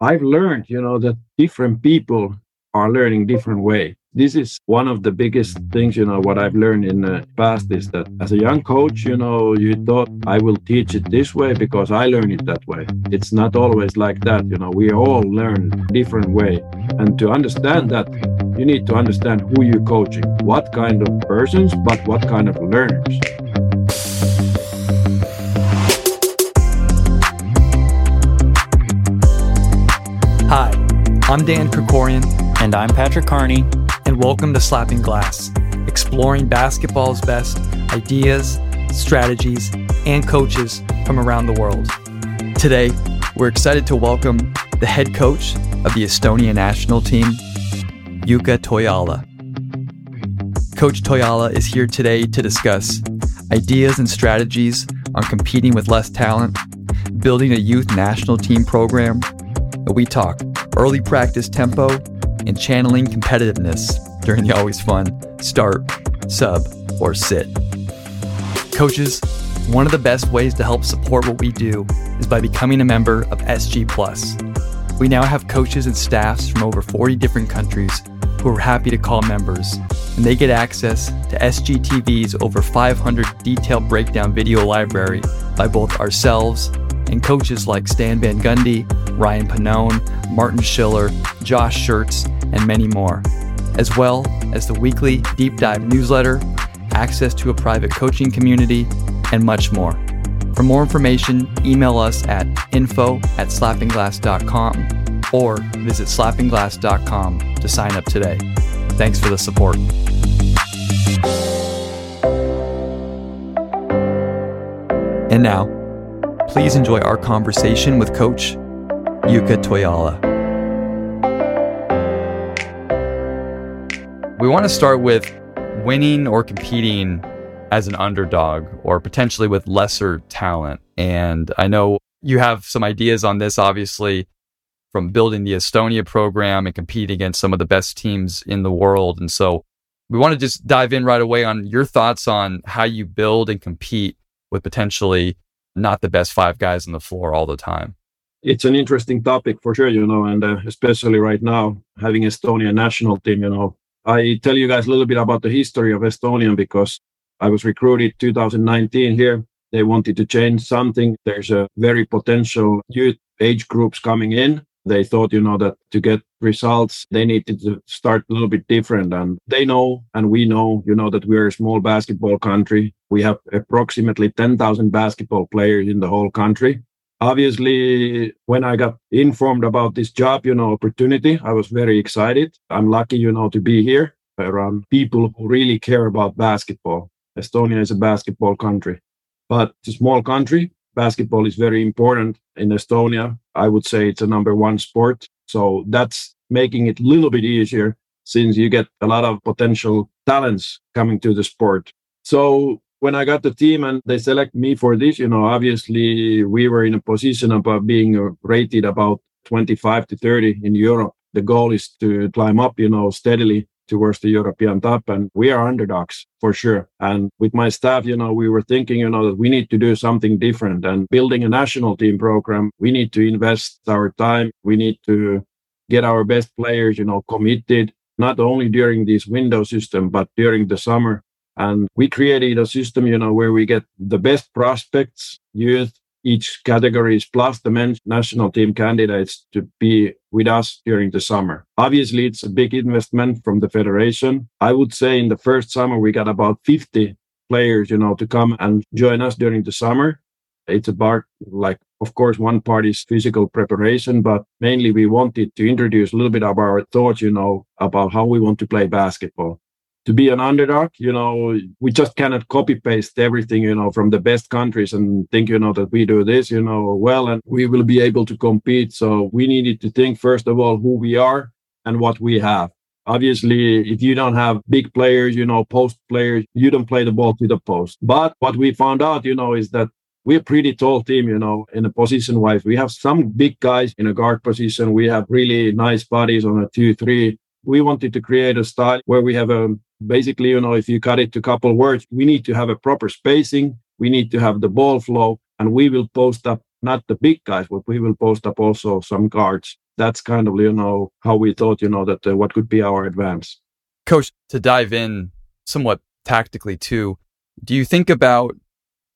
I've learned, you know, that different people are learning different way. This is one of the biggest things, you know, what I've learned in the past is that as a young coach, you know, you thought I will teach it this way because I learned it that way. It's not always like that, you know, we all learn different way. And to understand that, you need to understand who you're coaching, what kind of persons, but what kind of learners. I'm Dan Krikorian, And I'm Patrick Carney. and welcome to Slapping Glass, exploring basketball's best ideas, strategies, and coaches from around the world. Today, we're excited to welcome the head coach of the Estonia national team, Jukka Toijala. Coach Toijala is here today to discuss ideas and strategies on competing with less talent, building a youth national team program, and we talk early practice tempo and channeling competitiveness during the always fun start, sub, or sit. Coaches, one of the best ways to help support what we do is by becoming a member of SG Plus. We now have coaches and staffs from over 40 different countries who are happy to call members, and they get access to SGTV's over 500 detailed breakdown video library by both ourselves and coaches like Stan Van Gundy, Ryan Pannone, Martin Schiller, Josh Schertz, and many more, as well as the weekly deep dive newsletter, access to a private coaching community, and much more. For more information, email us at info at slappingglass.com or visit slappingglass.com to sign up today. Thanks for the support. And now, please enjoy our conversation with Coach Jukka Toijala. We want to start with winning or competing as an underdog or potentially with lesser talent. And I know you have some ideas on this, obviously, from building the Estonia program and competing against some of the best teams in the world. And so we want to just dive in right away on your thoughts on how you build and compete with potentially not the best five guys on the floor all the time. It's an interesting topic for sure, you know, and uh, especially right now, having Estonia national team, you know. I tell you guys a little bit about the history of Estonian because I was recruited 2019 here. They wanted to change something. There's a very potential youth age groups coming in. They thought, you know, that to get results, they needed to start a little bit different. And they know, and we know, you know, that we're a small basketball country. We have approximately 10,000 basketball players in the whole country. Obviously, when I got informed about this job, you know, opportunity, I was very excited. I'm lucky, you know, to be here around people who really care about basketball. Estonia is a basketball country, but it's a small country. Basketball is very important in Estonia. I would say it's a number one sport. So that's making it a little bit easier since you get a lot of potential talents coming to the sport. So when I got the team and they select me for this, you know, obviously we were in a position of uh, being rated about 25 to 30 in Europe. The goal is to climb up, you know, steadily towards the European top. And we are underdogs for sure. And with my staff, you know, we were thinking, you know, that we need to do something different and building a national team program. We need to invest our time. We need to get our best players, you know, committed, not only during this window system, but during the summer. And we created a system, you know, where we get the best prospects, youth, each categories plus the men's national team candidates to be with us during the summer. Obviously, it's a big investment from the federation. I would say in the first summer, we got about 50 players, you know, to come and join us during the summer. It's about like, of course, one part is physical preparation, but mainly we wanted to introduce a little bit of our thoughts, you know, about how we want to play basketball to be an underdog, you know, we just cannot copy paste everything, you know, from the best countries and think, you know, that we do this, you know, well, and we will be able to compete. So we needed to think, first of all, who we are and what we have. Obviously, if you don't have big players, you know, post players, you don't play the ball to the post. But what we found out, you know, is that we're a pretty tall team, you know, in a position wise. We have some big guys in a guard position. We have really nice bodies on a two, three. We wanted to create a style where we have a basically, you know, if you cut it to a couple words, we need to have a proper spacing. We need to have the ball flow and we will post up not the big guys, but we will post up also some guards that's kind of, you know, how we thought, you know, that uh, what could be our advance. Coach, to dive in somewhat tactically too, do you think about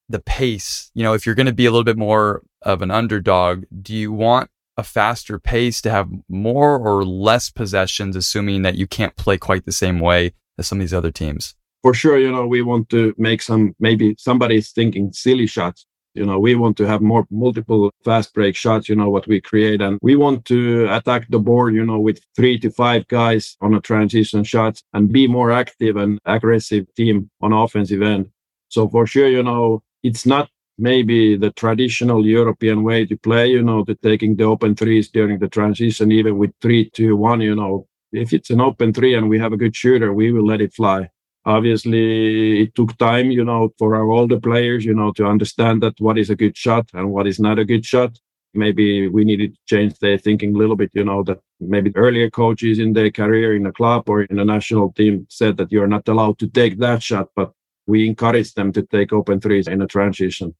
the pace? You know, if you're going to be a little bit more of an underdog, do you want a faster pace to have more or less possessions, assuming that you can't play quite the same way as some of these other teams? For sure, you know, we want to make some, maybe somebody's thinking silly shots. You know, we want to have more multiple fast break shots, you know, what we create. And we want to attack the board, you know, with three to five guys on a transition shot and be more active and aggressive team on offensive end. So for sure, you know, it's not maybe the traditional European way to play, you know, to taking the open threes during the transition, even with three, two, one, you know, if it's an open three and we have a good shooter, we will let it fly. Obviously, it took time, you know, for our older players, you know, to understand that what is a good shot and what is not a good shot. Maybe we needed to change their thinking a little bit, you know, that maybe earlier coaches in their career in a club or in a national team said that you're not allowed to take that shot, but we encourage them to take open threes in a transition.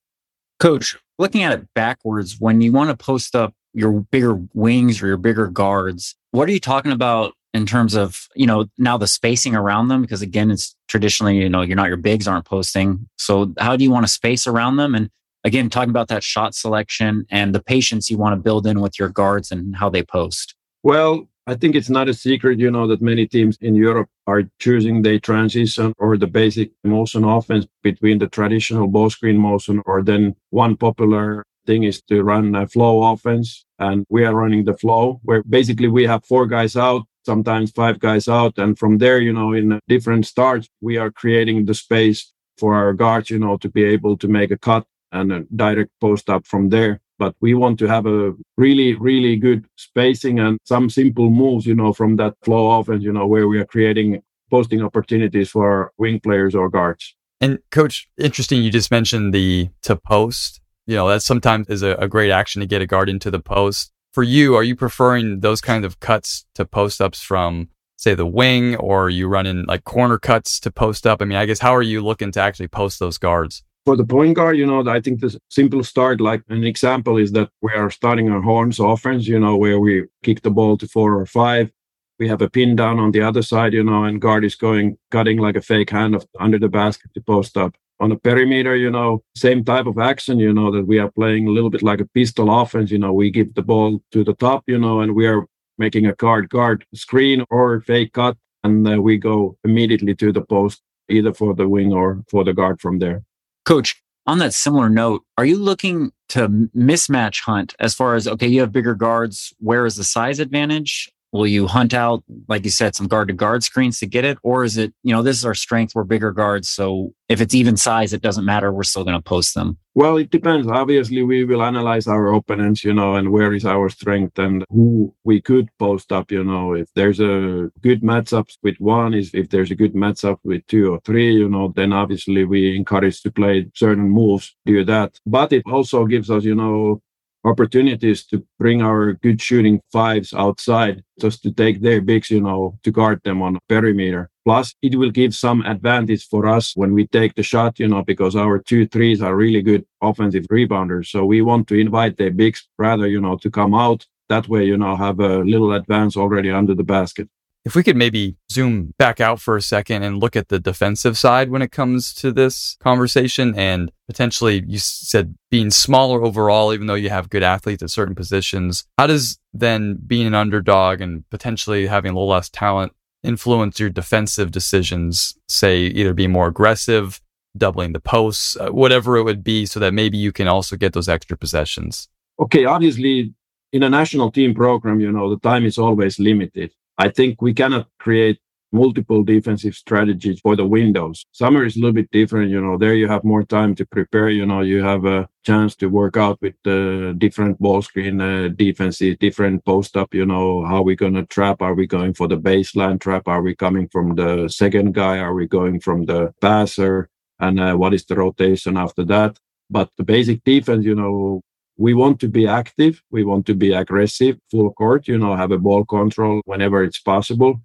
Coach, looking at it backwards, when you want to post up your bigger wings or your bigger guards, what are you talking about in terms of, you know, now the spacing around them? Because again, it's traditionally, you know, you're not your bigs aren't posting. So how do you want to space around them? And again, talking about that shot selection and the patience you want to build in with your guards and how they post. Well, I think it's not a secret, you know, that many teams in Europe are choosing the transition or the basic motion offense between the traditional ball screen motion or then one popular thing is to run a flow offense. And we are running the flow where basically we have four guys out, sometimes five guys out. And from there, you know, in different starts, we are creating the space for our guards, you know, to be able to make a cut and a direct post up from there but we want to have a really, really good spacing and some simple moves, you know, from that flow offense, you know, where we are creating posting opportunities for wing players or guards. And coach, interesting. You just mentioned the to post. You know, that sometimes is a, a great action to get a guard into the post. For you, are you preferring those kind of cuts to post ups from say the wing or you running like corner cuts to post up? I mean, I guess how are you looking to actually post those guards? for the point guard, you know, I think the simple start, like an example, is that we are starting our horns offense, you know, where we kick the ball to four or five. We have a pin down on the other side, you know, and guard is going cutting like a fake hand of, under the basket to post up. On a perimeter, you know, same type of action, you know, that we are playing a little bit like a pistol offense. You know, we give the ball to the top, you know, and we are making a guard guard screen or fake cut, and uh, we go immediately to the post, either for the wing or for the guard from there. Coach, on that similar note, are you looking to mismatch hunt as far as, okay, you have bigger guards. Where is the size advantage? Will you hunt out, like you said, some guard to guard screens to get it? Or is it, you know, this is our strength, we're bigger guards. So if it's even size, it doesn't matter. We're still going to post them. Well, it depends. Obviously, we will analyze our opponents, you know, and where is our strength and who we could post up, you know. If there's a good matchup with one, is if there's a good matchup with two or three, you know, then obviously we encourage to play certain moves, do that. But it also gives us, you know, opportunities to bring our good shooting fives outside just to take their bigs, you know, to guard them on perimeter. Plus, it will give some advantage for us when we take the shot, you know, because our two threes are really good offensive rebounders. So we want to invite their bigs rather, you know, to come out. That way, you know, have a little advance already under the basket. If we could maybe zoom back out for a second and look at the defensive side when it comes to this conversation and potentially you said being smaller overall, even though you have good athletes at certain positions, how does then being an underdog and potentially having a little less talent influence your defensive decisions? Say either be more aggressive, doubling the posts, uh, whatever it would be, so that maybe you can also get those extra possessions. Okay, obviously in a national team program, you know, the time is always limited. I think we cannot create multiple defensive strategies for the windows. Summer is a little bit different. You know, there you have more time to prepare. You know, you have a chance to work out with the different ball screen uh, defenses, different post up. You know, how we going to trap? Are we going for the baseline trap? Are we coming from the second guy? Are we going from the passer? And uh, what is the rotation after that? But the basic defense, you know, we want to be active. We want to be aggressive, full court, you know, have a ball control whenever it's possible.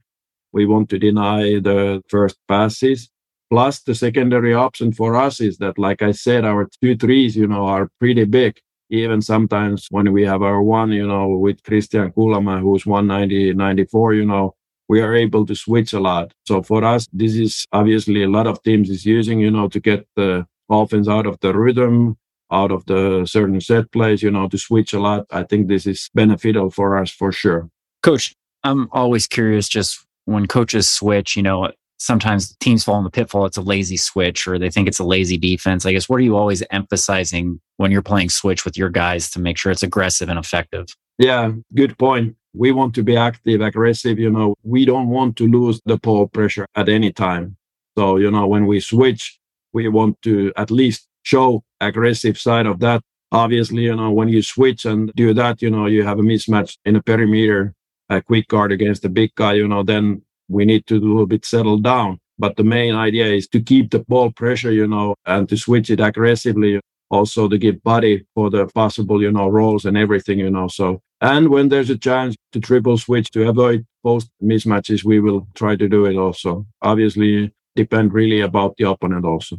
We want to deny the first passes. Plus, the secondary option for us is that, like I said, our two threes, you know, are pretty big. even sometimes when we have our one, you know, with Kristian Kullamäe, who's 190, 94, you know, we are able to switch a lot. So for us, this is obviously a lot of teams is using, you know, to get the offense out of the rhythm, out of the certain set plays, you know, to switch a lot. I think this is beneficial for us for sure. Coach, I'm always curious just when coaches switch, you know, sometimes teams fall in the pitfall. It's a lazy switch or they think it's a lazy defense. I guess, what are you always emphasizing when you're playing switch with your guys to make sure it's aggressive and effective? Yeah, good point. We want to be active, aggressive. You know, we don't want to lose the ball pressure at any time. So, you know, when we switch, we want to at least show aggressive side of that. Obviously, you know, when you switch and do that, you know, you have a mismatch in a perimeter, a quick guard against a big guy, you know, then we need to do a little bit settle down. But the main idea is to keep the ball pressure, you know, and to switch it aggressively. Also to give body for the possible, you know, rolls and everything, you know. So, and when there's a chance to triple switch to avoid post mismatches, we will try to do it also. Obviously, depend really about the opponent also.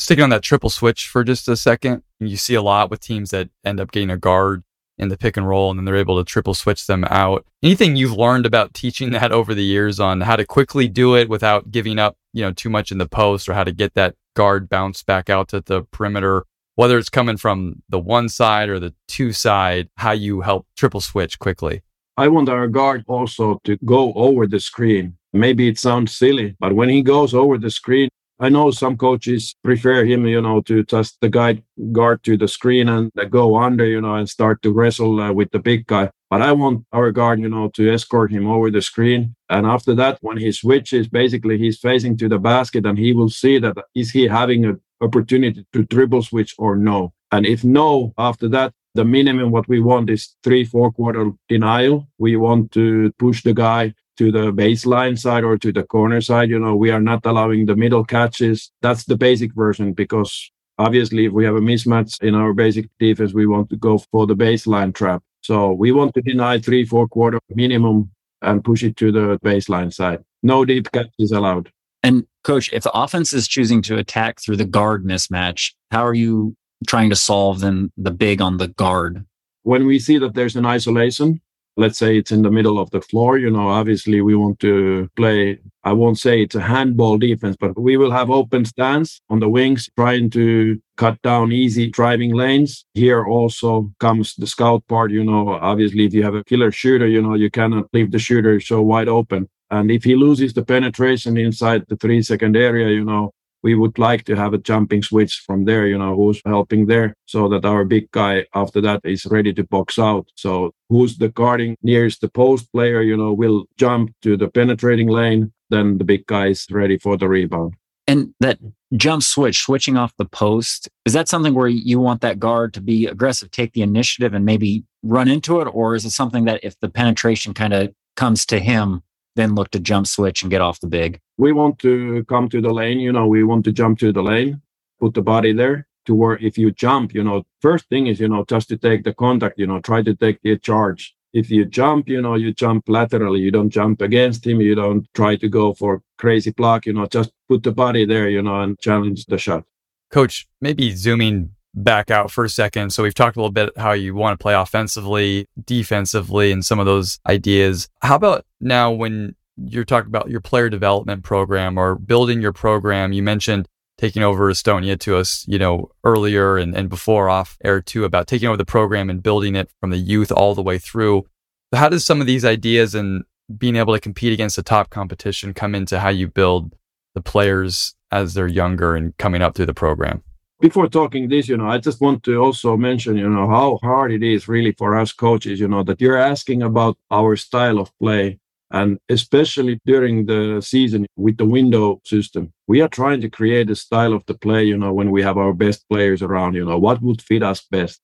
Sticking on that triple switch for just a second, you see a lot with teams that end up getting a guard in the pick and roll and then they're able to triple switch them out. Anything you've learned about teaching that over the years on how to quickly do it without giving up, you know, too much in the post or how to get that guard bounce back out to the perimeter, whether it's coming from the one side or the two side, how you help triple switch quickly. I want our guard also to go over the screen. Maybe it sounds silly, but when he goes over the screen, I know some coaches prefer him, you know, to just the guy guard to the screen and go under, you know, and start to wrestle uh, with the big guy. But I want our guard, you know, to escort him over the screen. And after that, when he switches, basically he's facing to the basket and he will see that is he having an opportunity to dribble switch or no. And if no, after that, the minimum what we want is three, four quarter denial. We want to push the guy to the baseline side or to the corner side. You know, we are not allowing the middle catches. That's the basic version because obviously if we have a mismatch in our basic defense, we want to go for the baseline trap. So we want to deny three, four quarter minimum and push it to the baseline side. No deep catches allowed. And coach, if the offense is choosing to attack through the guard mismatch, how are you trying to solve then the big on the guard? When we see that there's an isolation, let's say it's in the middle of the floor, you know, obviously we want to play, I won't say it's a handball defense, but we will have open stance on the wings, trying to cut down easy driving lanes. Here also comes the scout part, you know, obviously if you have a killer shooter, you know, you cannot leave the shooter so wide open. And if he loses the penetration inside the three second area, you know, we would like to have a jumping switch from there, you know, who's helping there so that our big guy after that is ready to box out. So who's the guarding nearest the post player, you know, will jump to the penetrating lane. Then the big guy is ready for the rebound. And that jump switch, switching off the post, is that something where you want that guard to be aggressive, take the initiative and maybe run into it? Or is it something that if the penetration kind of comes to him, then look to jump switch and get off the big? we want to come to the lane, you know, we want to jump to the lane, put the body there to where if you jump, you know, first thing is, you know, just to take the contact, you know, try to take the charge. If you jump, you know, you jump laterally, you don't jump against him, you don't try to go for crazy block, you know, just put the body there, you know, and challenge the shot. Coach, maybe zooming back out for a second. So we've talked a little bit how you want to play offensively, defensively, and some of those ideas. How about now when you're talking about your player development program or building your program. You mentioned taking over Estonia to us, you know, earlier and, and before off air too about taking over the program and building it from the youth all the way through. How does some of these ideas and being able to compete against the top competition come into how you build the players as they're younger and coming up through the program? Before talking this, you know, I just want to also mention, you know, how hard it is really for us coaches, you know, that you're asking about our style of play and especially during the season with the window system, we are trying to create a style of the play, you know, when we have our best players around, you know, what would fit us best.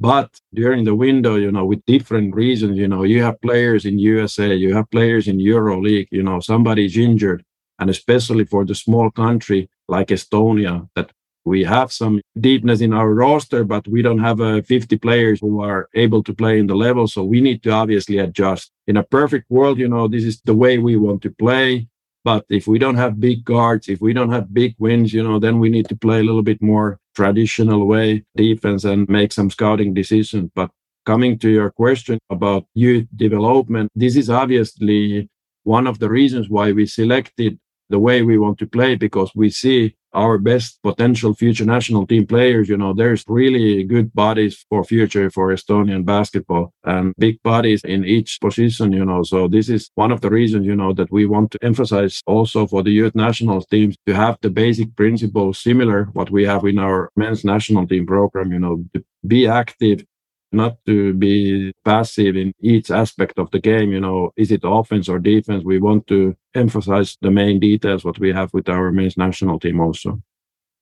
But during the window, you know, with different reasons, you know, you have players in USA, you have players in Euro League, you know, somebody's injured. And especially for the small country like Estonia that we have some deepness in our roster, but we don't have uh, 50 players who are able to play in the level. So we need to obviously adjust. In a perfect world, you know, this is the way we want to play. But if we don't have big guards, if we don't have big wins, you know, then we need to play a little bit more traditional way defense and make some scouting decisions. But coming to your question about youth development, this is obviously one of the reasons why we selected the way we want to play because we see our best potential future national team players you know there's really good bodies for future for estonian basketball and big bodies in each position you know. So this is one of the reasons you know that we want to emphasize also for the youth national teams to have the basic principles similar what we have in our men's national team program you know to be active not to be passive in each aspect of the game. You know, is it offense or defense? We want to emphasize the main details, what we have with our men's national team also.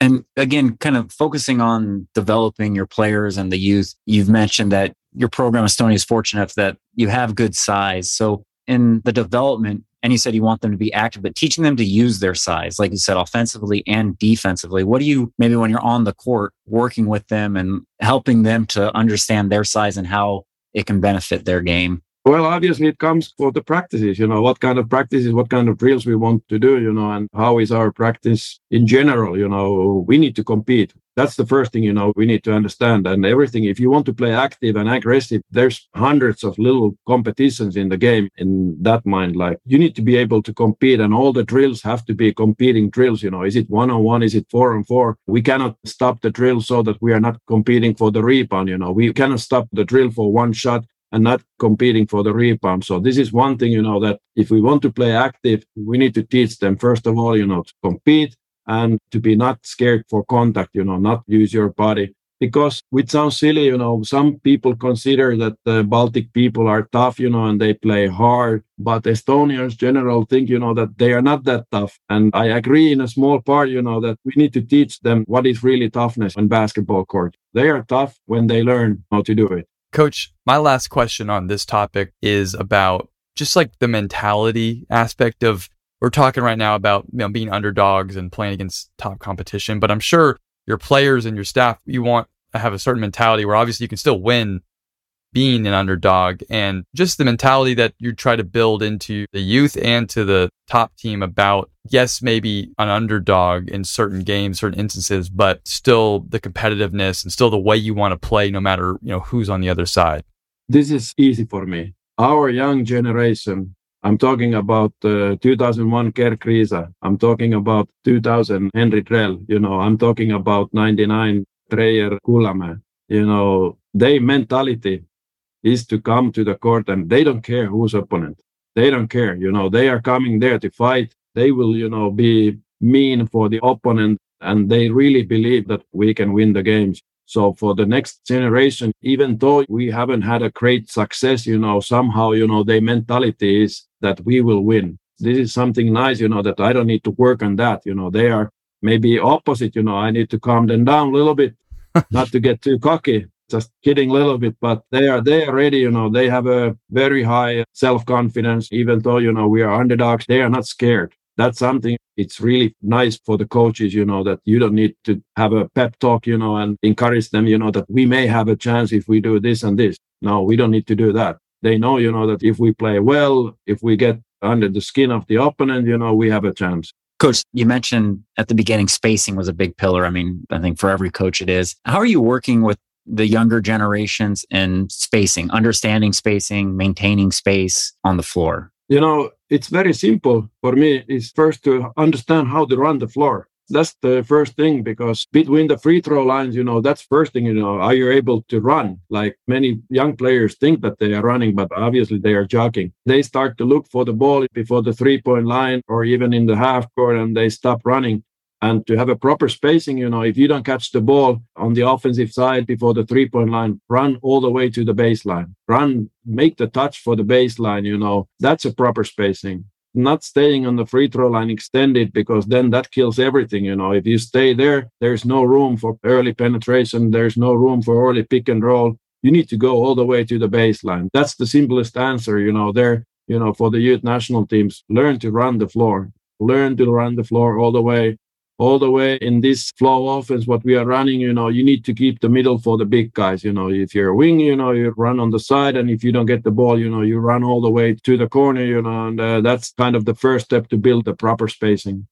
And again, kind of focusing on developing your players and the youth, you've mentioned that your program, Estonia, is fortunate that you have good size. So in the development, and you said you want them to be active, but teaching them to use their size, like you said, offensively and defensively. What do you maybe when you're on the court working with them and helping them to understand their size and how it can benefit their game? Well, obviously, it comes for the practices, you know, what kind of practices, what kind of drills we want to do, you know, and how is our practice in general, you know, we need to compete. That's the first thing, you know, we need to understand. And everything, if you want to play active and aggressive, there's hundreds of little competitions in the game in that mind. Like you need to be able to compete, and all the drills have to be competing drills. You know, is it one on one? Is it four on four? We cannot stop the drill so that we are not competing for the rebound. You know, we cannot stop the drill for one shot and not competing for the rebound. So this is one thing, you know, that if we want to play active, we need to teach them, first of all, you know, to compete and to be not scared for contact, you know, not use your body. Because it sounds silly, you know, some people consider that the Baltic people are tough, you know, and they play hard. But Estonians general think, you know, that they are not that tough. And I agree in a small part, you know, that we need to teach them what is really toughness on basketball court. They are tough when they learn how to do it. Coach, my last question on this topic is about just like the mentality aspect of we're talking right now about you know, being underdogs and playing against top competition, but I'm sure your players and your staff, you want to have a certain mentality where obviously you can still win being an underdog and just the mentality that you try to build into the youth and to the top team about, yes, maybe an underdog in certain games, certain instances, but still the competitiveness and still the way you want to play no matter, you know, who's on the other side. This is easy for me. Our young generation I'm talking about uh, 2001 Kerr Kriisa. I'm talking about 2000 Henri Drell. You know, I'm talking about 99 Treier Kullamäe. You know, their mentality is to come to the court and they don't care who's opponent. They don't care. You know, they are coming there to fight. They will, you know, be mean for the opponent and they really believe that we can win the games. So for the next generation, even though we haven't had a great success, you know, somehow, you know, their mentality is that we will win. This is something nice, you know, that I don't need to work on that. You know, they are maybe opposite, you know, I need to calm them down a little bit, not to get too cocky. Just kidding a little bit, but they are they are ready, you know, they have a very high self-confidence, even though, you know, we are underdogs, they are not scared that's something it's really nice for the coaches you know that you don't need to have a pep talk you know and encourage them you know that we may have a chance if we do this and this no we don't need to do that they know you know that if we play well if we get under the skin of the opponent you know we have a chance Coach, you mentioned at the beginning spacing was a big pillar. I mean, I think for every coach it is. How are you working with the younger generations in spacing, understanding spacing, maintaining space on the floor? You know, it's very simple for me is first to understand how to run the floor. That's the first thing because between the free throw lines you know that's first thing you know are you able to run? Like many young players think that they are running but obviously they are jogging. They start to look for the ball before the three point line or even in the half court and they stop running and to have a proper spacing, you know, if you don't catch the ball on the offensive side before the three point line, run all the way to the baseline. Run, make the touch for the baseline, you know, that's a proper spacing. Not staying on the free throw line extended because then that kills everything. You know, if you stay there, there's no room for early penetration, there's no room for early pick and roll. You need to go all the way to the baseline. That's the simplest answer, you know, there, you know, for the youth national teams, learn to run the floor, learn to run the floor all the way all the way in this flow offense, what we are running, you know, you need to keep the middle for the big guys. You know, if you're a wing, you know, you run on the side. And if you don't get the ball, you know, you run all the way to the corner, you know, and uh, that's kind of the first step to build the proper spacing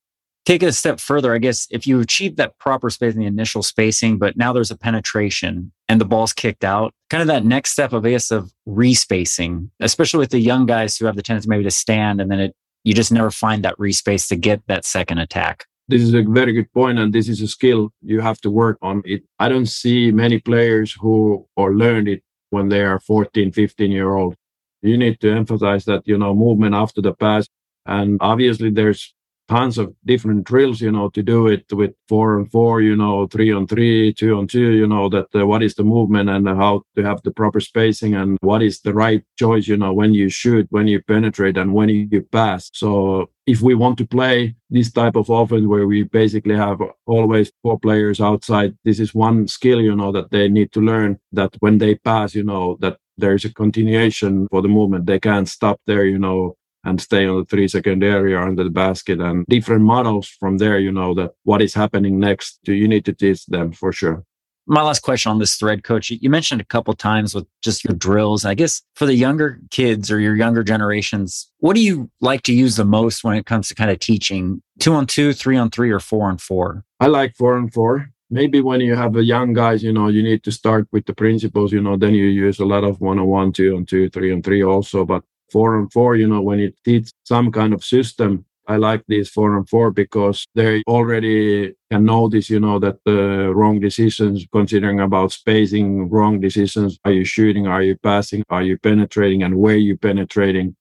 take it a step further, I guess if you achieve that proper spacing, the initial spacing, but now there's a penetration and the ball's kicked out, kind of that next step of, I guess, of respacing, especially with the young guys who have the tendency maybe to stand and then it, you just never find that respace to get that second attack. This is a very good point, and this is a skill you have to work on. It. I don't see many players who or learned it when they are 14, 15 year old. You need to emphasize that, you know, movement after the pass. And obviously there's tons of different drills, you know, to do it with four and four, you know, three on three, two on two, you know, that uh, what is the movement and how to have the proper spacing and what is the right choice, you know, when you shoot, when you penetrate and when you pass. So if we want to play this type of offense where we basically have always four players outside, this is one skill, you know, that they need to learn that when they pass, you know, that there's a continuation for the movement. They can't stop there, you know, and stay on the three second area under the basket and different models from there, you know, that what is happening next, to you need to teach them for sure. My last question on this thread, coach, you mentioned a couple times with just your drills. I guess for the younger kids or your younger generations, what do you like to use the most when it comes to kind of teaching two on two, three on three, or four on four? I like four on four maybe when you have the young guys, you know, you need to start with the principles, you know, then you use a lot of one on one, two on two, three on three also. But four and four, you know, when it teach some kind of system, I like these four and four because they already can notice, you know, that the wrong decisions, considering about spacing, wrong decisions. Are you shooting? Are you passing? Are you penetrating? And where you penetrating?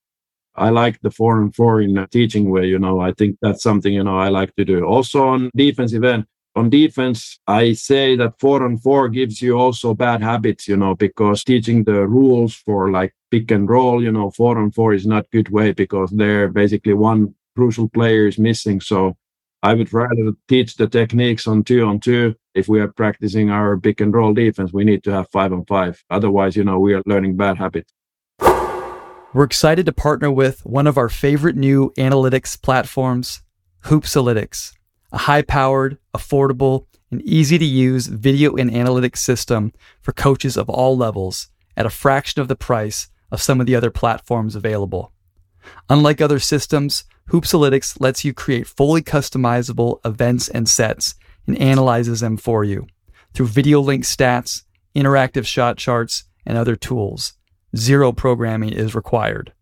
I like the four and four in a teaching way, you know. I think that's something, you know, I like to do. Also on defensive end, on defense, I say that four on four gives you also bad habits, you know, because teaching the rules for like pick and roll, you know, four on four is not good way because there basically one crucial player is missing. So I would rather teach the techniques on two on two. If we are practicing our pick and roll defense, we need to have five on five. Otherwise, you know, we are learning bad habits. We're excited to partner with one of our favorite new analytics platforms, Hoopsalytics a high powered, affordable, and easy to use video and analytics system for coaches of all levels at a fraction of the price of some of the other platforms available. Unlike other systems, Hoopsalytics lets you create fully customizable events and sets and analyzes them for you through video link stats, interactive shot charts, and other tools. Zero programming is required.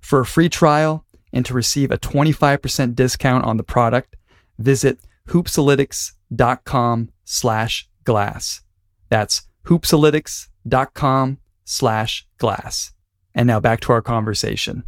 For a free trial and to receive a 25% discount on the product, visit hoopsalytics.com slash glass. That's hoopsalytics.com slash glass. And now back to our conversation.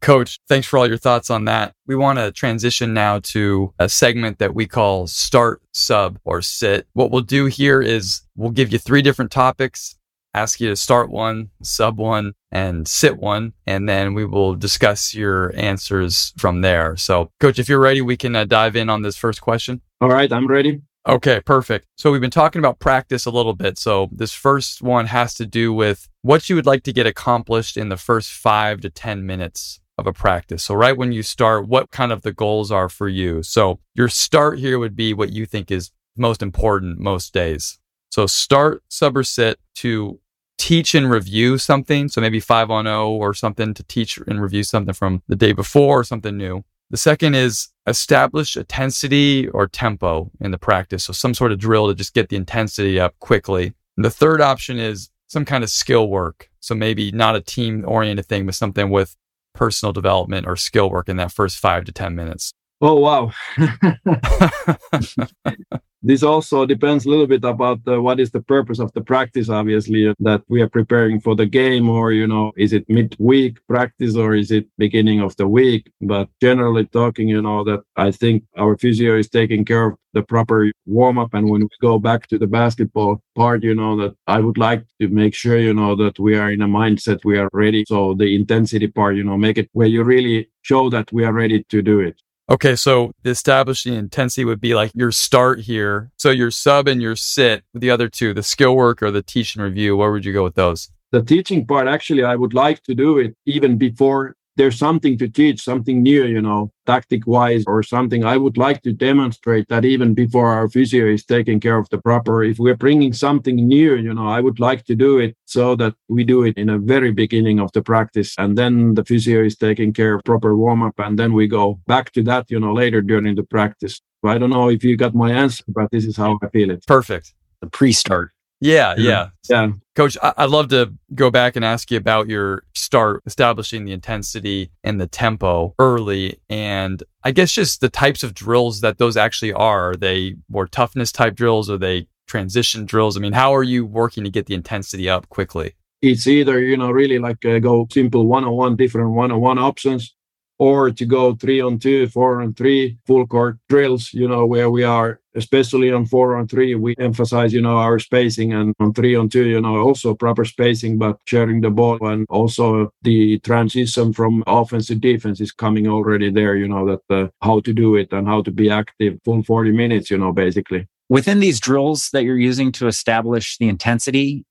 Coach, thanks for all your thoughts on that. We want to transition now to a segment that we call start, sub, or sit. What we'll do here is we'll give you three different topics ask you to start one, sub one, and sit one, and then we will discuss your answers from there. So, coach, if you're ready, we can uh, dive in on this first question. All right, I'm ready. Okay, perfect. So, we've been talking about practice a little bit. So, this first one has to do with what you would like to get accomplished in the first five to 10 minutes of a practice. So, right when you start, what kind of the goals are for you? So, your start here would be what you think is most important most days. So start, sub, or sit to teach and review something. So maybe five on O oh or something to teach and review something from the day before or something new. The second is establish intensity or tempo in the practice. So some sort of drill to just get the intensity up quickly. And the third option is some kind of skill work. So maybe not a team oriented thing, but something with personal development or skill work in that first five to 10 minutes. Oh, wow. this also depends a little bit about uh, what is the purpose of the practice obviously that we are preparing for the game or you know is it mid-week practice or is it beginning of the week? But generally talking you know that i think our physio is taking care of the proper warm up and when we go back to the basketball part you know that i would like to make sure you know that we are in a mindset we are ready. So the intensity part you know make it where you really show that we are ready to do it Okay, so the establishing intensity would be like your start here. So your sub and your sit, the other two, the skill work or the teach and review, where would you go with those? The teaching part, actually, I would like to do it even before there's something to teach, something new, you know, tactic wise or something, I would like to demonstrate that even before our physio is taking care of the proper, if we're bringing something new, you know, I would like to do it so that we do it in a very beginning of the practice. And then the physio is taking care of proper warm up. And then we go back to that, you know, later during the practice. I don't know if you got my answer, but this is how I feel it. Perfect. The pre start. Yeah, yeah, yeah. Coach, I- would love to go back and ask you about your start establishing the intensity and the tempo early. And I guess just the types of drills that those actually are. Are they more toughness type drills? Are they transition drills? I mean, how are you working to get the intensity up quickly? It's either, you know, really like uh, go simple one on one, different one on one options, or to go three on two, four on three, full court drills, you know, where we are, especially on four on three, we emphasize, you know, our spacing and on three on two, you know, also proper spacing, but sharing the ball and also the transition from offense to defense is coming already there, you know, that uh, how to do it and how to be active full 40 minutes, you know, basically. Within these drills that you're using to establish the intensity,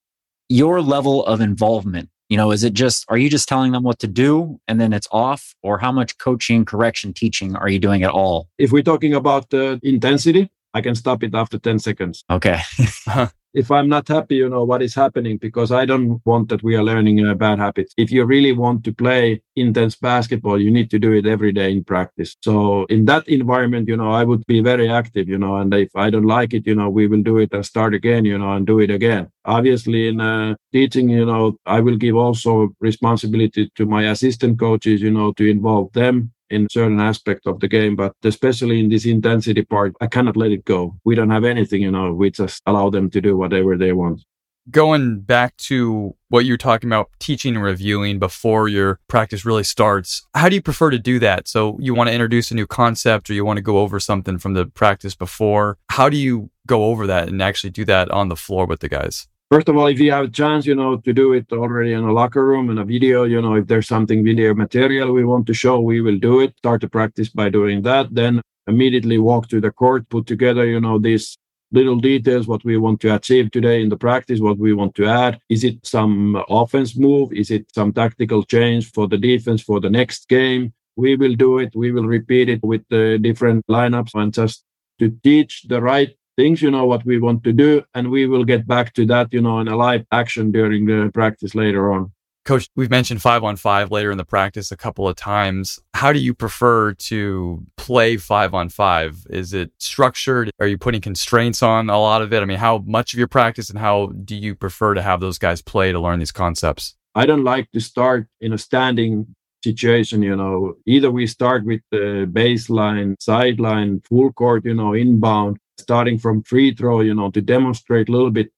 your level of involvement you know, is it just, are you just telling them what to do and then it's off? Or how much coaching, correction, teaching are you doing at all? If we're talking about the intensity, I can stop it after 10 seconds. Okay. Uh-huh. If I'm not happy, you know, what is happening, because I don't want that we are learning uh, bad habits. If you really want to play intense basketball, you need to do it every day in practice. So in that environment, you know, I would be very active, you know, and if I don't like it, you know, we will do it and start again, you know, and do it again. Obviously, in uh, teaching, you know, I will give also responsibility to my assistant coaches, you know, to involve them in certain aspect of the game, but especially in this intensity part, I cannot let it go. We don't have anything, you know, we just allow them to do whatever they want. Going back to what you're talking about, teaching and reviewing before your practice really starts, how do you prefer to do that? So you want to introduce a new concept or you want to go over something from the practice before. How do you go over that and actually do that on the floor with the guys? First of all, if you have a chance, you know, to do it already in a locker room and a video, you know, if there's something video material we want to show, we will do it. Start to practice by doing that. Then immediately walk to the court, put together, you know, these little details, what we want to achieve today in the practice, what we want to add. Is it some offense move? Is it some tactical change for the defense for the next game? We will do it. We will repeat it with the different lineups and just to teach the right things, you know, what we want to do. And we will get back to that, you know, in a live action during the practice later on. Coach, we've mentioned five on five later in the practice a couple of times. How do you prefer to play five on five? Is it structured? Are you putting constraints on a lot of it? I mean, how much of your practice and how do you prefer to have those guys play to learn these concepts? I don't like to start in a standing situation, you know. Either we start with the baseline, sideline, full court, you know, inbound, starting from free throw, you know, to demonstrate a little bit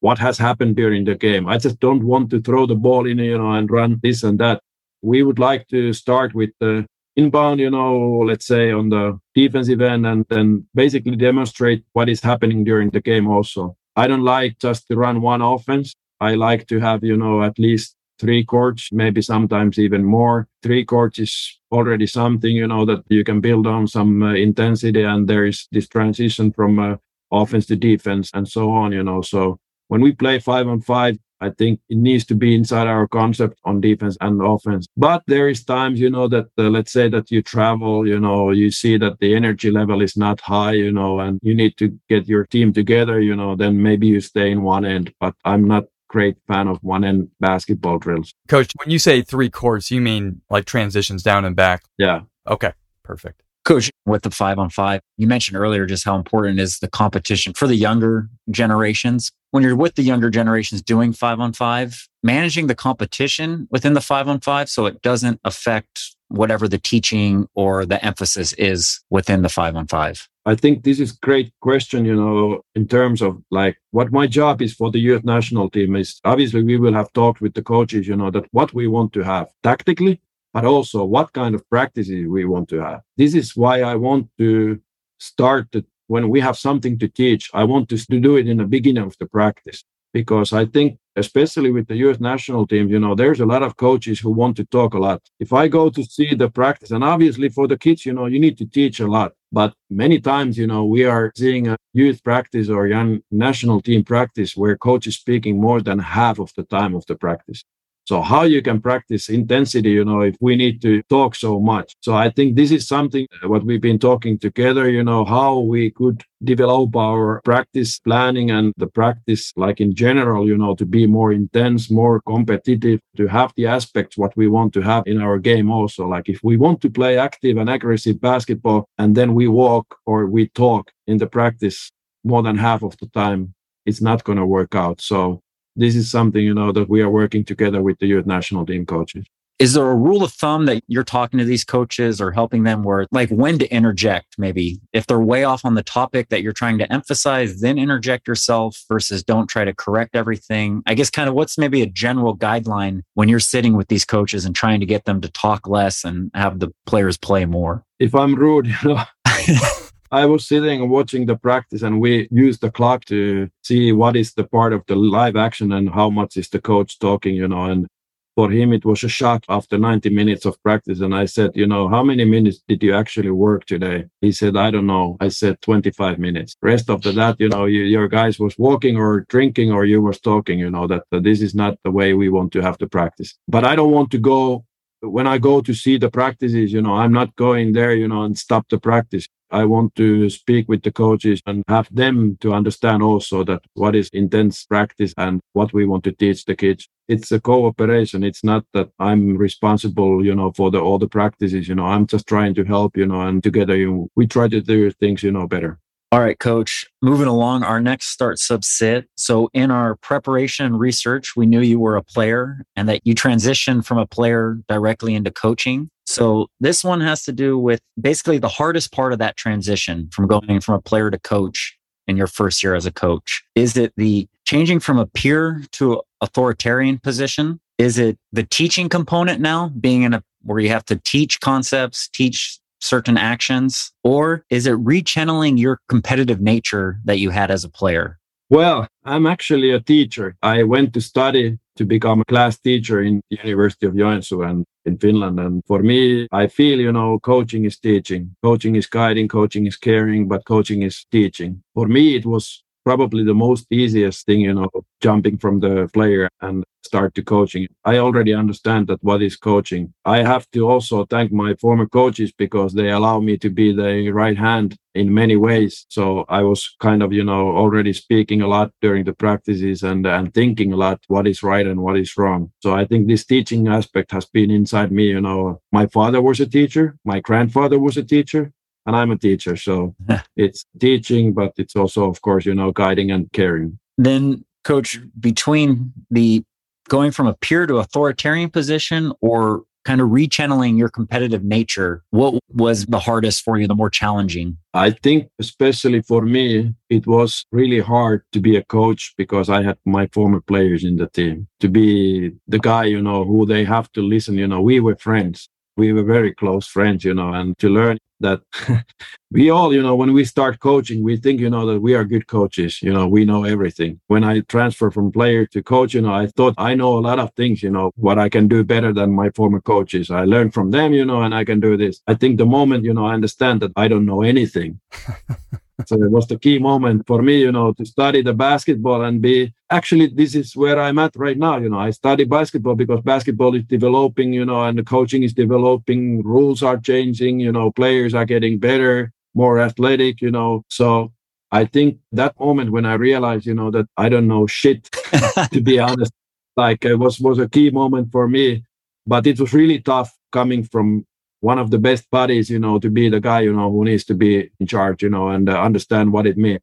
what has happened during the game. I just don't want to throw the ball in, you know, and run this and that. We would like to start with the inbound, you know, let's say on the defensive end and then basically demonstrate what is happening during the game also. I don't like just to run one offense. I like to have, you know, at least three courts, maybe sometimes even more. Three courts is already something, you know, that you can build on some uh, intensity and there is this transition from uh, offense to defense and so on, you know. So when we play five on five, I think it needs to be inside our concept on defense and offense. But there is times, you know, that uh, let's say that you travel, you know, you see that the energy level is not high, you know, and you need to get your team together, you know, then maybe you stay in one end. But I'm not great fan of one end basketball drills. Coach, when you say three courts, you mean like transitions down and back? Yeah. Okay. Perfect. Coach, with the five on five, you mentioned earlier just how important is the competition for the younger generations. When you're with the younger generations doing five on five, managing the competition within the five on five so it doesn't affect whatever the teaching or the emphasis is within the five on five. I think this is great question, you know, in terms of like what my job is for the youth national team is obviously we will have talked with the coaches, you know, that what we want to have tactically, but also what kind of practices we want to have. This is why I want to start when we have something to teach, I want to do it in the beginning of the practice because I think, especially with the US national team, you know, there's a lot of coaches who want to talk a lot. If I go to see the practice, and obviously for the kids, you know, you need to teach a lot. But many times, you know, we are seeing a youth practice or young national team practice where coach is speaking more than half of the time of the practice. So how you can practice intensity, you know, if we need to talk so much. So I think this is something uh, what we've been talking together, you know, how we could develop our practice planning and the practice like in general, you know, to be more intense, more competitive, to have the aspects what we want to have in our game also. Like if we want to play active and aggressive basketball and then we walk or we talk in the practice more than half of the time, it's not going to work out. So this is something, you know, that we are working together with the youth national team coaches. Is there a rule of thumb that you're talking to these coaches or helping them where like when to interject maybe? If they're way off on the topic that you're trying to emphasize then interject yourself versus don't try to correct everything. I guess kind of what's maybe a general guideline when you're sitting with these coaches and trying to get them to talk less and have the players play more? If i'm rude you know I was sitting watching the practice, and we used the clock to see what is the part of the live action and how much is the coach talking, you know. And for him, it was a shock after 90 minutes of practice. And I said, you know, how many minutes did you actually work today? He said, I don't know. I said 25 minutes. Rest of the, that, you know, you, your guys was walking or drinking or you was talking, you know, that, that this is not the way we want to have to practice. But I don't want to go when I go to see the practices, you know, I'm not going there, you know, and stop the practice. I want to speak with the coaches and have them to understand also that what is intense practice and what we want to teach the kids. It's a cooperation. It's not that I'm responsible, you know, for the all the practices. You know, I'm just trying to help, you know, and together you we try to do things, you know, better. All right, coach. Moving along, our next start sub sit. So, in our preparation and research, we knew you were a player and that you transitioned from a player directly into coaching. So, this one has to do with basically the hardest part of that transition from going from a player to coach in your first year as a coach. Is it the changing from a peer to authoritarian position? Is it the teaching component now, being in a where you have to teach concepts, teach certain actions? Or is it rechanneling your competitive nature that you had as a player? Well, I'm actually a teacher. I went to study to become a class teacher in the University of Joensuu and in Finland. And for me, I feel, you know, coaching is teaching. Coaching is guiding, coaching is caring, but coaching is teaching. For me, it was probably the most easiest thing, you know, jumping from the player and start to coaching. I already understand that what is coaching. I have to also thank my former coaches because they allow me to be the right hand in many ways. So I was kind of, you know, already speaking a lot during the practices and, and thinking a lot what is right and what is wrong. So I think this teaching aspect has been inside me. You know, my father was a teacher. My grandfather was a teacher and I'm a teacher. So it's teaching, but it's also, of course, you know, guiding and caring. Then, coach, between the going from a peer to authoritarian position or kind of rechanneling your competitive nature, what was the hardest for you, the more challenging? I think, especially for me, it was really hard to be a coach because I had my former players in the team to be the guy, you know, who they have to listen. You know, we were friends we were very close friends, you know, and to learn that we all, you know, when we start coaching, we think, you know, that we are good coaches, you know, we know everything. When I transfer from player to coach, you know, I thought I know a lot of things, you know, what I can do better than my former coaches. I learned from them, you know, and I can do this. I think the moment, you know, I understand that I don't know anything. so it was the key moment for me, you know, to study the basketball and be actually this is where I'm at right now. You know, I study basketball because basketball is developing, you know, and the coaching is developing, rules are changing, you know, players are getting better, more athletic, you know. So I think that moment when I realized, you know, that I don't know shit, to be honest, like it was was a key moment for me. But it was really tough coming from one of the best buddies, you know, to be the guy, you know, who needs to be in charge, you know, and uh, understand what it means.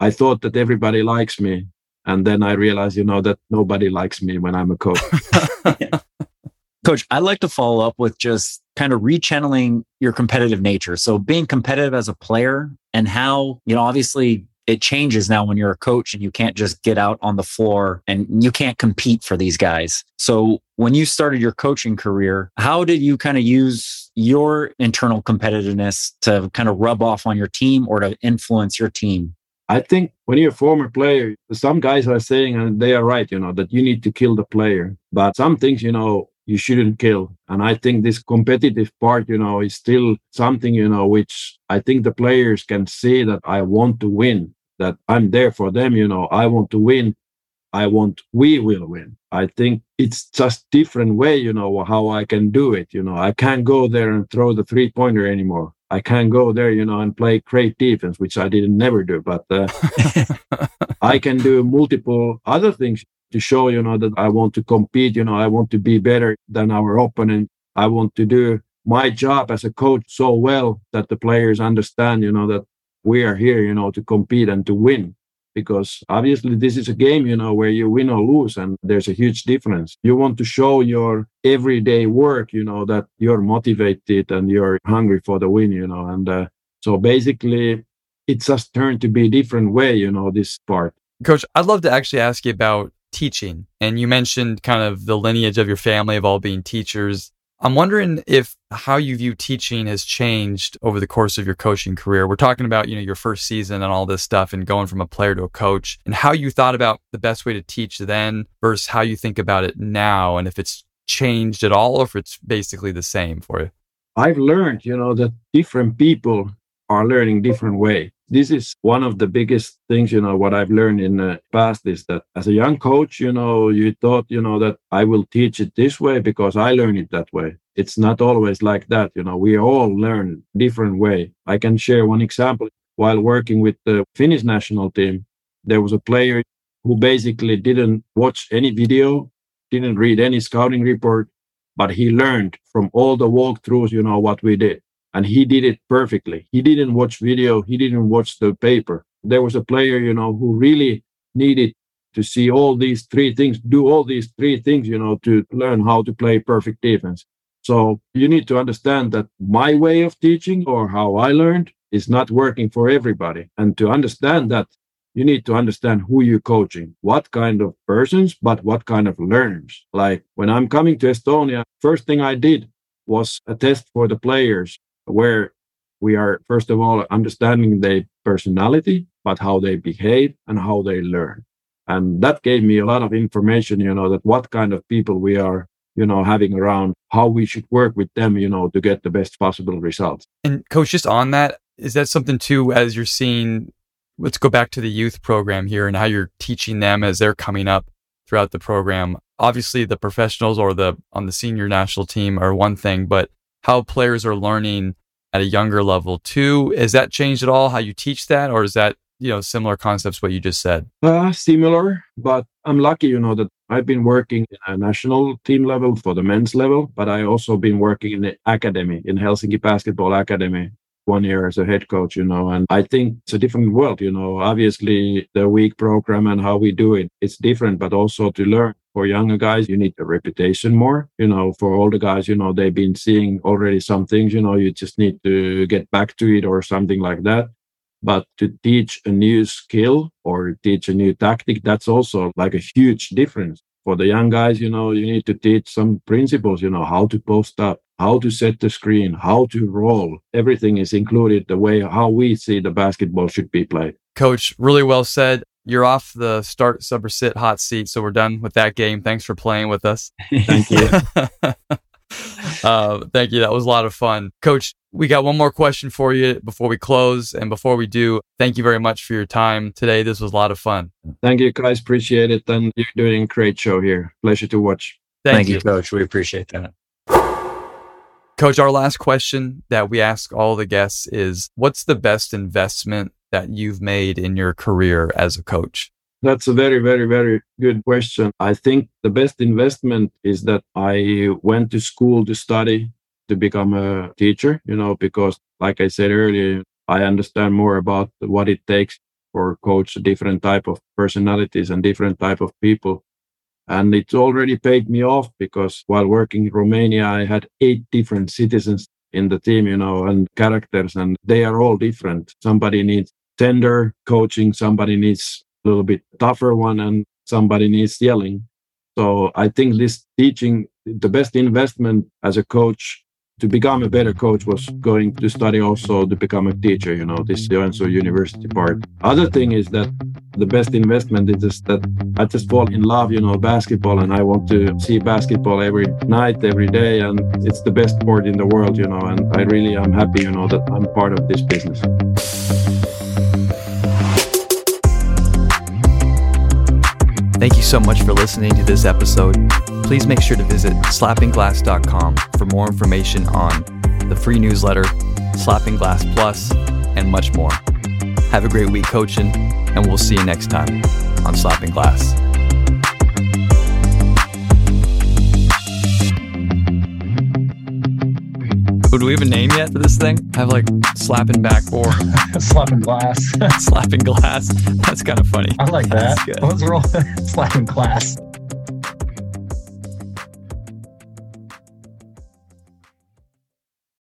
I thought that everybody likes me. And then I realized, you know, that nobody likes me when I'm a coach. coach, I'd like to follow up with just kind of rechanneling your competitive nature. So being competitive as a player and how, you know, obviously it changes now when you're a coach and you can't just get out on the floor and you can't compete for these guys. So when you started your coaching career, how did you kind of use your internal competitiveness to kind of rub off on your team or to influence your team? I think when you're a former player, some guys are saying, and they are right, you know, that you need to kill the player. But some things, you know, you shouldn't kill. And I think this competitive part, you know, is still something, you know, which I think the players can see that I want to win, that I'm there for them, you know, I want to win. I want we will win. I think it's just different way, you know, how I can do it. You know, I can't go there and throw the three pointer anymore. I can't go there, you know, and play great defense, which I didn't never do. But uh, I can do multiple other things to show, you know, that I want to compete. You know, I want to be better than our opponent. I want to do my job as a coach so well that the players understand, you know, that we are here, you know, to compete and to win. Because obviously this is a game, you know, where you win or lose and there's a huge difference. You want to show your everyday work, you know, that you're motivated and you're hungry for the win, you know, and uh, so basically it's just turned to be a different way, you know, this part. Coach, I'd love to actually ask you about teaching. And you mentioned kind of the lineage of your family of all being teachers. I'm wondering if how you view teaching has changed over the course of your coaching career. We're talking about, you know, your first season and all this stuff and going from a player to a coach and how you thought about the best way to teach then versus how you think about it now and if it's changed at all or if it's basically the same for you. I've learned, you know, that different people are learning different way this is one of the biggest things you know what i've learned in the past is that as a young coach you know you thought you know that i will teach it this way because i learned it that way. It's not always like that you know. We all learn different way. I can share one example. While working with the finnish national team there was a player who basically didn't watch any video didn't read any scouting report but he learned from all the walkthroughs you know what we did and he did it perfectly. He didn't watch video, he didn't watch the paper. There was a player, you know, who really needed to see all these three things, do all these three things, you know, to learn how to play perfect defense. So you need to understand that my way of teaching or how I learned is not working for everybody. And to understand that, you need to understand who you're coaching, what kind of persons, but what kind of learners. Like when I'm coming to Estonia, first thing I did was a test for the players where we are first of all understanding their personality but how they behave and how they learn. And that gave me a lot of information you know that what kind of people we are you know having around how we should work with them you know to get the best possible results. And coach just on that is that something too as you're seeing let's go back to the youth program here and how you're teaching them as they're coming up throughout the program. Obviously the professionals or the on the senior national team are one thing but how players are learning at a younger level too. Has that changed at all? How you teach that, or is that you know similar concepts what you just said? Uh, similar, but I'm lucky, you know, that I've been working at a national team level for the men's level, but I also been working in the academy in Helsinki Basketball Academy one year as a head coach, you know, and I think it's a different world, you know. Obviously, the week program and how we do it, it's different, but also to learn for younger guys, you need a reputation more. You know, for older guys, you know, they've been seeing already some things, you know, you just need to get back to it or something like that. But to teach a new skill or teach a new tactic, that's also like a huge difference. For the young guys, you know, you need to teach some principles, you know, how to post up, how to set the screen, how to roll. Everything is included the way how we see the basketball should be played. Coach, really well said. You're off the start, sub, or sit hot seat, so we're done with that game. Thanks for playing with us. Thank you. uh, thank you. That was a lot of fun. Coach, we got one more question for you before we close. And before we do, thank you very much for your time today. This was a lot of fun. Thank you, guys. Appreciate it. And you're doing a great show here. Pleasure to watch. Thank, thank you. you, Coach. We appreciate that. Coach, our last question that we ask all the guests is what's the best investment that you've made in your career as a coach? That's a very, very, very good question. I think the best investment is that I went to school to study to become a teacher, you know, because like I said earlier, I understand more about what it takes for coach different type of personalities and different type of people and it's already paid me off because while working in Romania, I had eight different citizens in the team, you know, and characters, and they are all different. Somebody needs tender coaching, somebody needs a little bit tougher one, and somebody needs yelling. So I think this teaching, the best investment as a coach to become a better coach was going to study also to become a teacher, you know, this Joensuu University part. Other thing is that the best investment is just that I just fall in love, you know, basketball and I want to see basketball every night, every day. And it's the best sport in the world, you know, and I really am happy, you know, that I'm part of this business. Thank you so much for listening to this episode. Please make sure to visit slappingglass.com for more information on the free newsletter, Slapping Glass Plus, and much more. Have a great week coaching, and we'll see you next time on Slapping Glass. Oh, do we have a name yet for this thing? I have like slapping back or slapping glass. slapping glass. That's kind of funny. I like that. Let's roll slapping glass.